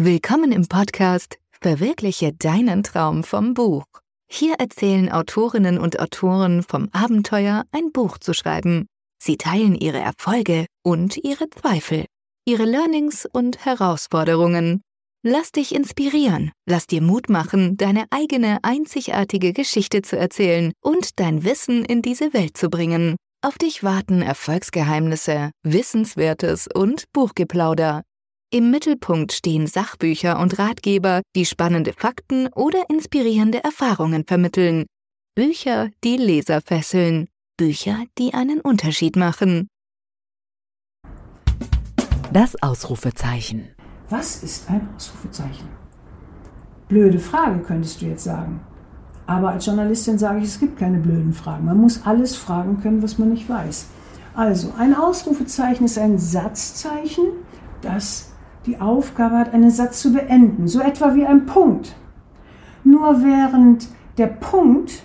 Willkommen im Podcast Verwirkliche deinen Traum vom Buch. Hier erzählen Autorinnen und Autoren vom Abenteuer, ein Buch zu schreiben. Sie teilen ihre Erfolge und ihre Zweifel, ihre Learnings und Herausforderungen. Lass dich inspirieren, lass dir Mut machen, deine eigene einzigartige Geschichte zu erzählen und dein Wissen in diese Welt zu bringen. Auf dich warten Erfolgsgeheimnisse, Wissenswertes und Buchgeplauder. Im Mittelpunkt stehen Sachbücher und Ratgeber, die spannende Fakten oder inspirierende Erfahrungen vermitteln. Bücher, die Leser fesseln. Bücher, die einen Unterschied machen. Das Ausrufezeichen. Was ist ein Ausrufezeichen? Blöde Frage, könntest du jetzt sagen. Aber als Journalistin sage ich, es gibt keine blöden Fragen. Man muss alles fragen können, was man nicht weiß. Also, ein Ausrufezeichen ist ein Satzzeichen, das die Aufgabe hat, einen Satz zu beenden, so etwa wie ein Punkt. Nur während der Punkt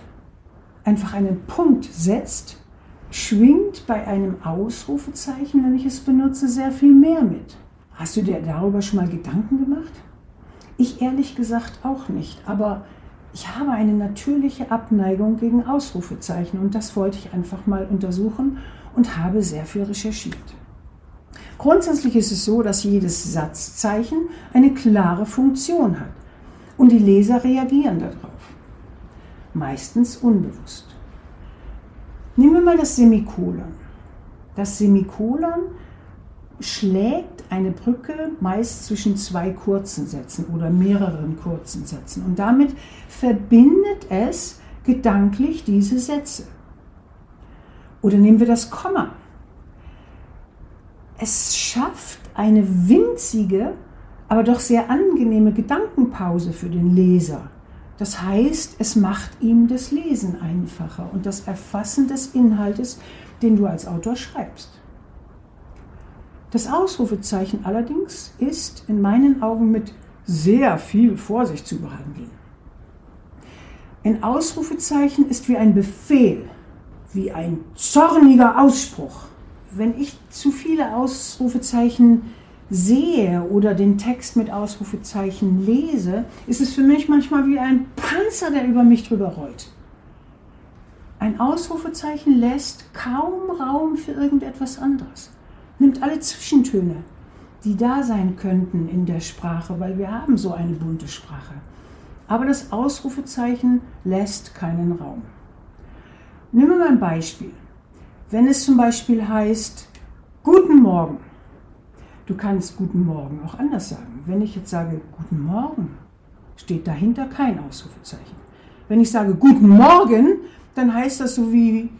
einfach einen Punkt setzt, schwingt bei einem Ausrufezeichen, wenn ich es benutze, sehr viel mehr mit. Hast du dir darüber schon mal Gedanken gemacht? Ich ehrlich gesagt auch nicht, aber ich habe eine natürliche Abneigung gegen Ausrufezeichen und das wollte ich einfach mal untersuchen und habe sehr viel recherchiert. Grundsätzlich ist es so, dass jedes Satzzeichen eine klare Funktion hat und die Leser reagieren darauf. Meistens unbewusst. Nehmen wir mal das Semikolon. Das Semikolon schlägt eine Brücke meist zwischen zwei kurzen Sätzen oder mehreren kurzen Sätzen und damit verbindet es gedanklich diese Sätze. Oder nehmen wir das Komma es schafft eine winzige, aber doch sehr angenehme Gedankenpause für den Leser. Das heißt, es macht ihm das Lesen einfacher und das Erfassen des Inhaltes, den du als Autor schreibst. Das Ausrufezeichen allerdings ist in meinen Augen mit sehr viel Vorsicht zu behandeln. Ein Ausrufezeichen ist wie ein Befehl, wie ein zorniger Ausspruch wenn ich zu viele Ausrufezeichen sehe oder den Text mit Ausrufezeichen lese, ist es für mich manchmal wie ein Panzer, der über mich drüber rollt. Ein Ausrufezeichen lässt kaum Raum für irgendetwas anderes, nimmt alle Zwischentöne, die da sein könnten in der Sprache, weil wir haben so eine bunte Sprache. Aber das Ausrufezeichen lässt keinen Raum. Nehmen wir mal ein Beispiel. Wenn es zum Beispiel heißt, guten Morgen. Du kannst guten Morgen auch anders sagen. Wenn ich jetzt sage, guten Morgen, steht dahinter kein Ausrufezeichen. Wenn ich sage, guten Morgen, dann heißt das so wie,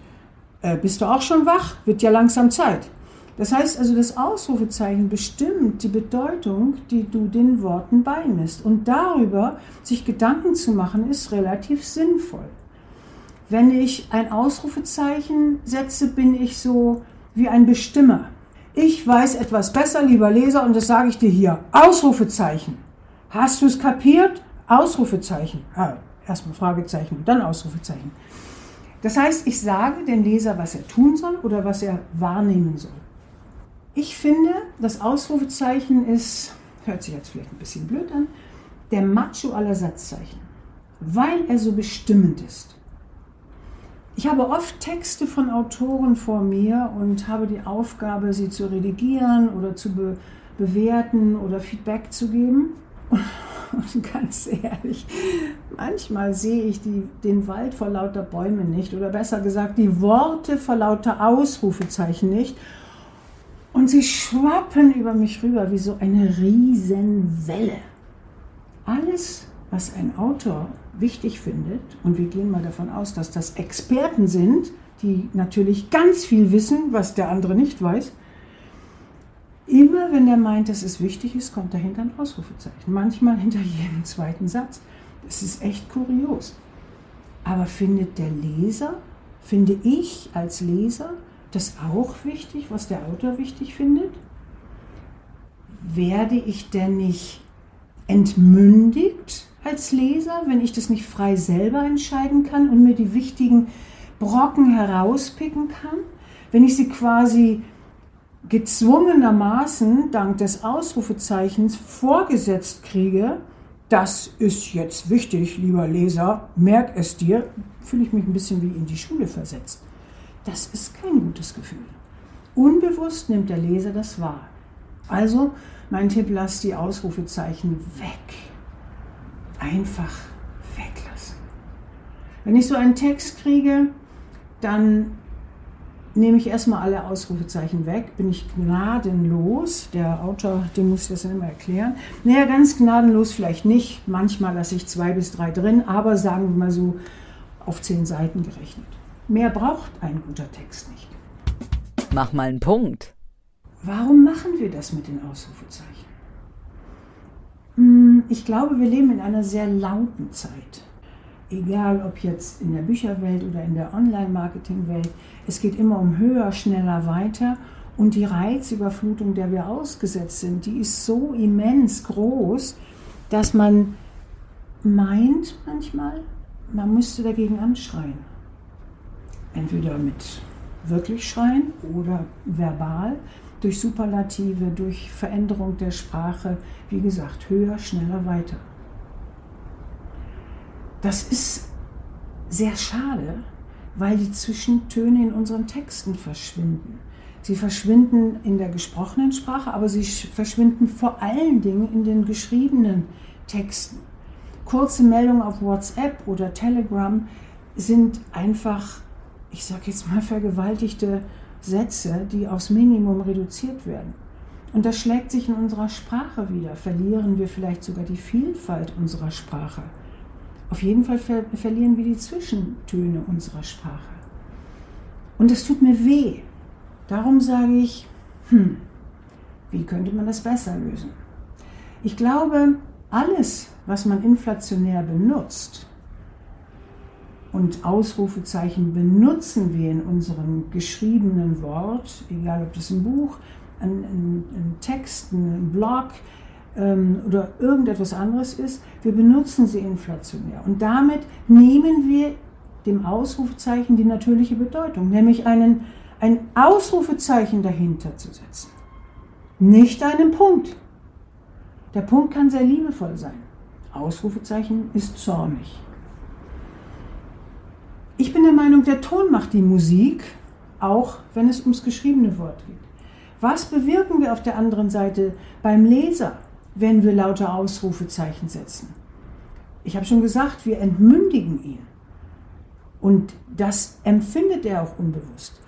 äh, bist du auch schon wach? Wird ja langsam Zeit. Das heißt also, das Ausrufezeichen bestimmt die Bedeutung, die du den Worten beimisst. Und darüber sich Gedanken zu machen, ist relativ sinnvoll. Wenn ich ein Ausrufezeichen setze, bin ich so wie ein Bestimmer. Ich weiß etwas besser, lieber Leser, und das sage ich dir hier. Ausrufezeichen. Hast du es kapiert? Ausrufezeichen. Ah, erstmal Fragezeichen und dann Ausrufezeichen. Das heißt, ich sage dem Leser, was er tun soll oder was er wahrnehmen soll. Ich finde, das Ausrufezeichen ist, hört sich jetzt vielleicht ein bisschen blöd an, der Macho aller Satzzeichen, weil er so bestimmend ist. Ich habe oft Texte von Autoren vor mir und habe die Aufgabe, sie zu redigieren oder zu be bewerten oder Feedback zu geben. Und ganz ehrlich, manchmal sehe ich die, den Wald vor lauter Bäumen nicht oder besser gesagt die Worte vor lauter Ausrufezeichen nicht. Und sie schwappen über mich rüber wie so eine Riesenwelle. Alles, was ein Autor wichtig findet, und wir gehen mal davon aus, dass das Experten sind, die natürlich ganz viel wissen, was der andere nicht weiß, immer wenn er meint, dass es wichtig ist, kommt dahinter ein Ausrufezeichen. Manchmal hinter jedem zweiten Satz. Das ist echt kurios. Aber findet der Leser, finde ich als Leser, das auch wichtig, was der Autor wichtig findet? Werde ich denn nicht entmündigt, als Leser, wenn ich das nicht frei selber entscheiden kann und mir die wichtigen Brocken herauspicken kann, wenn ich sie quasi gezwungenermaßen dank des Ausrufezeichens vorgesetzt kriege, das ist jetzt wichtig, lieber Leser, merk es dir, fühle ich mich ein bisschen wie in die Schule versetzt. Das ist kein gutes Gefühl. Unbewusst nimmt der Leser das wahr. Also mein Tipp, lass die Ausrufezeichen weg. Einfach weglassen. Wenn ich so einen Text kriege, dann nehme ich erstmal alle Ausrufezeichen weg, bin ich gnadenlos. Der Autor, dem muss ich das immer erklären. Naja, ganz gnadenlos vielleicht nicht. Manchmal lasse ich zwei bis drei drin, aber sagen wir mal so auf zehn Seiten gerechnet. Mehr braucht ein guter Text nicht. Mach mal einen Punkt. Warum machen wir das mit den Ausrufezeichen? Hm, ich glaube, wir leben in einer sehr lauten Zeit egal ob jetzt in der Bücherwelt oder in der Online-Marketing-Welt, es geht immer um höher, schneller, weiter. Und die Reizüberflutung, der wir ausgesetzt sind, die ist so immens groß, dass man meint manchmal, man müsste dagegen anschreien. Entweder mit wirklich schreien oder verbal, durch Superlative, durch Veränderung der Sprache, wie gesagt, höher, schneller, weiter. Das ist sehr schade, weil die Zwischentöne in unseren Texten verschwinden. Sie verschwinden in der gesprochenen Sprache, aber sie verschwinden vor allen Dingen in den geschriebenen Texten. Kurze Meldungen auf WhatsApp oder Telegram sind einfach, ich sage jetzt mal, vergewaltigte Sätze, die aufs Minimum reduziert werden. Und das schlägt sich in unserer Sprache wieder. Verlieren wir vielleicht sogar die Vielfalt unserer Sprache. Auf jeden Fall ver verlieren wir die Zwischentöne unserer Sprache. Und das tut mir weh. Darum sage ich, hm, wie könnte man das besser lösen? Ich glaube, alles, was man inflationär benutzt, und Ausrufezeichen benutzen wir in unserem geschriebenen Wort, egal ob das ein Buch, ein, ein, ein Text, ein Blog, ähm, oder irgendetwas anderes ist, wir benutzen sie inflationär. Und damit nehmen wir dem Ausrufezeichen die natürliche Bedeutung, nämlich einen, ein Ausrufezeichen dahinter zu setzen. Nicht einen Punkt. Der Punkt kann sehr liebevoll sein. Ausrufezeichen ist zornig. Ich bin der Meinung, der Ton macht die Musik, auch wenn es ums geschriebene Wort geht. Was bewirken wir auf der anderen Seite beim Leser? wenn wir lauter Ausrufezeichen setzen. Ich habe schon gesagt, wir entmündigen ihn. Und das empfindet er auch unbewusst.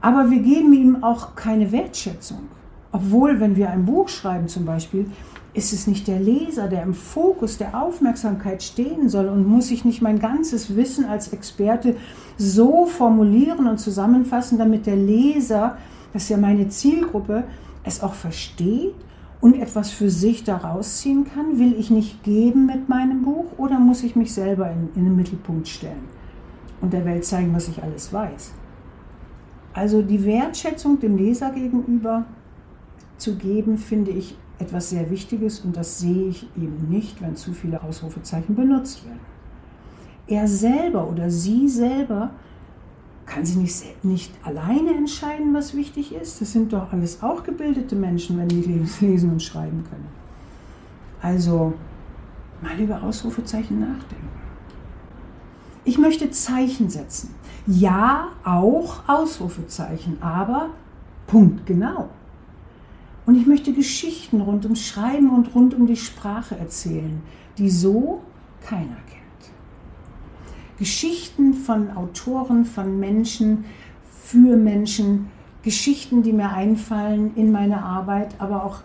Aber wir geben ihm auch keine Wertschätzung. Obwohl, wenn wir ein Buch schreiben zum Beispiel, ist es nicht der Leser, der im Fokus der Aufmerksamkeit stehen soll und muss ich nicht mein ganzes Wissen als Experte so formulieren und zusammenfassen, damit der Leser, das ist ja meine Zielgruppe, es auch versteht und etwas für sich daraus ziehen kann? Will ich nicht geben mit meinem Buch oder muss ich mich selber in, in den Mittelpunkt stellen und der Welt zeigen, was ich alles weiß? Also die Wertschätzung dem Leser gegenüber zu geben, finde ich etwas sehr Wichtiges und das sehe ich eben nicht, wenn zu viele Ausrufezeichen benutzt werden. Er selber oder sie selber kann sie nicht, nicht alleine entscheiden, was wichtig ist? Das sind doch alles auch gebildete Menschen, wenn die lesen und schreiben können. Also mal über Ausrufezeichen nachdenken. Ich möchte Zeichen setzen. Ja, auch Ausrufezeichen, aber Punkt genau. Und ich möchte Geschichten rund ums Schreiben und rund um die Sprache erzählen, die so keiner kennt. Geschichten von Autoren, von Menschen, für Menschen, Geschichten, die mir einfallen in meiner Arbeit, aber auch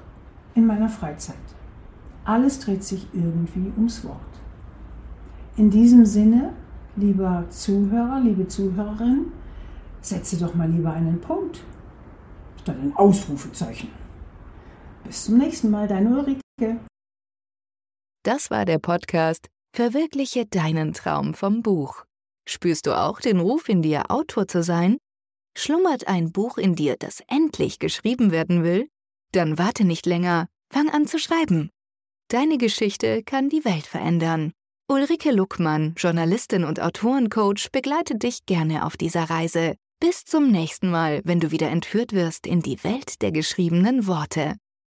in meiner Freizeit. Alles dreht sich irgendwie ums Wort. In diesem Sinne, lieber Zuhörer, liebe Zuhörerin, setze doch mal lieber einen Punkt statt ein Ausrufezeichen. Bis zum nächsten Mal, deine Ulrike. Das war der Podcast Verwirkliche deinen Traum vom Buch. Spürst du auch den Ruf in dir, Autor zu sein? Schlummert ein Buch in dir, das endlich geschrieben werden will? Dann warte nicht länger, fang an zu schreiben. Deine Geschichte kann die Welt verändern. Ulrike Luckmann, Journalistin und Autorencoach, begleitet dich gerne auf dieser Reise. Bis zum nächsten Mal, wenn du wieder entführt wirst in die Welt der geschriebenen Worte.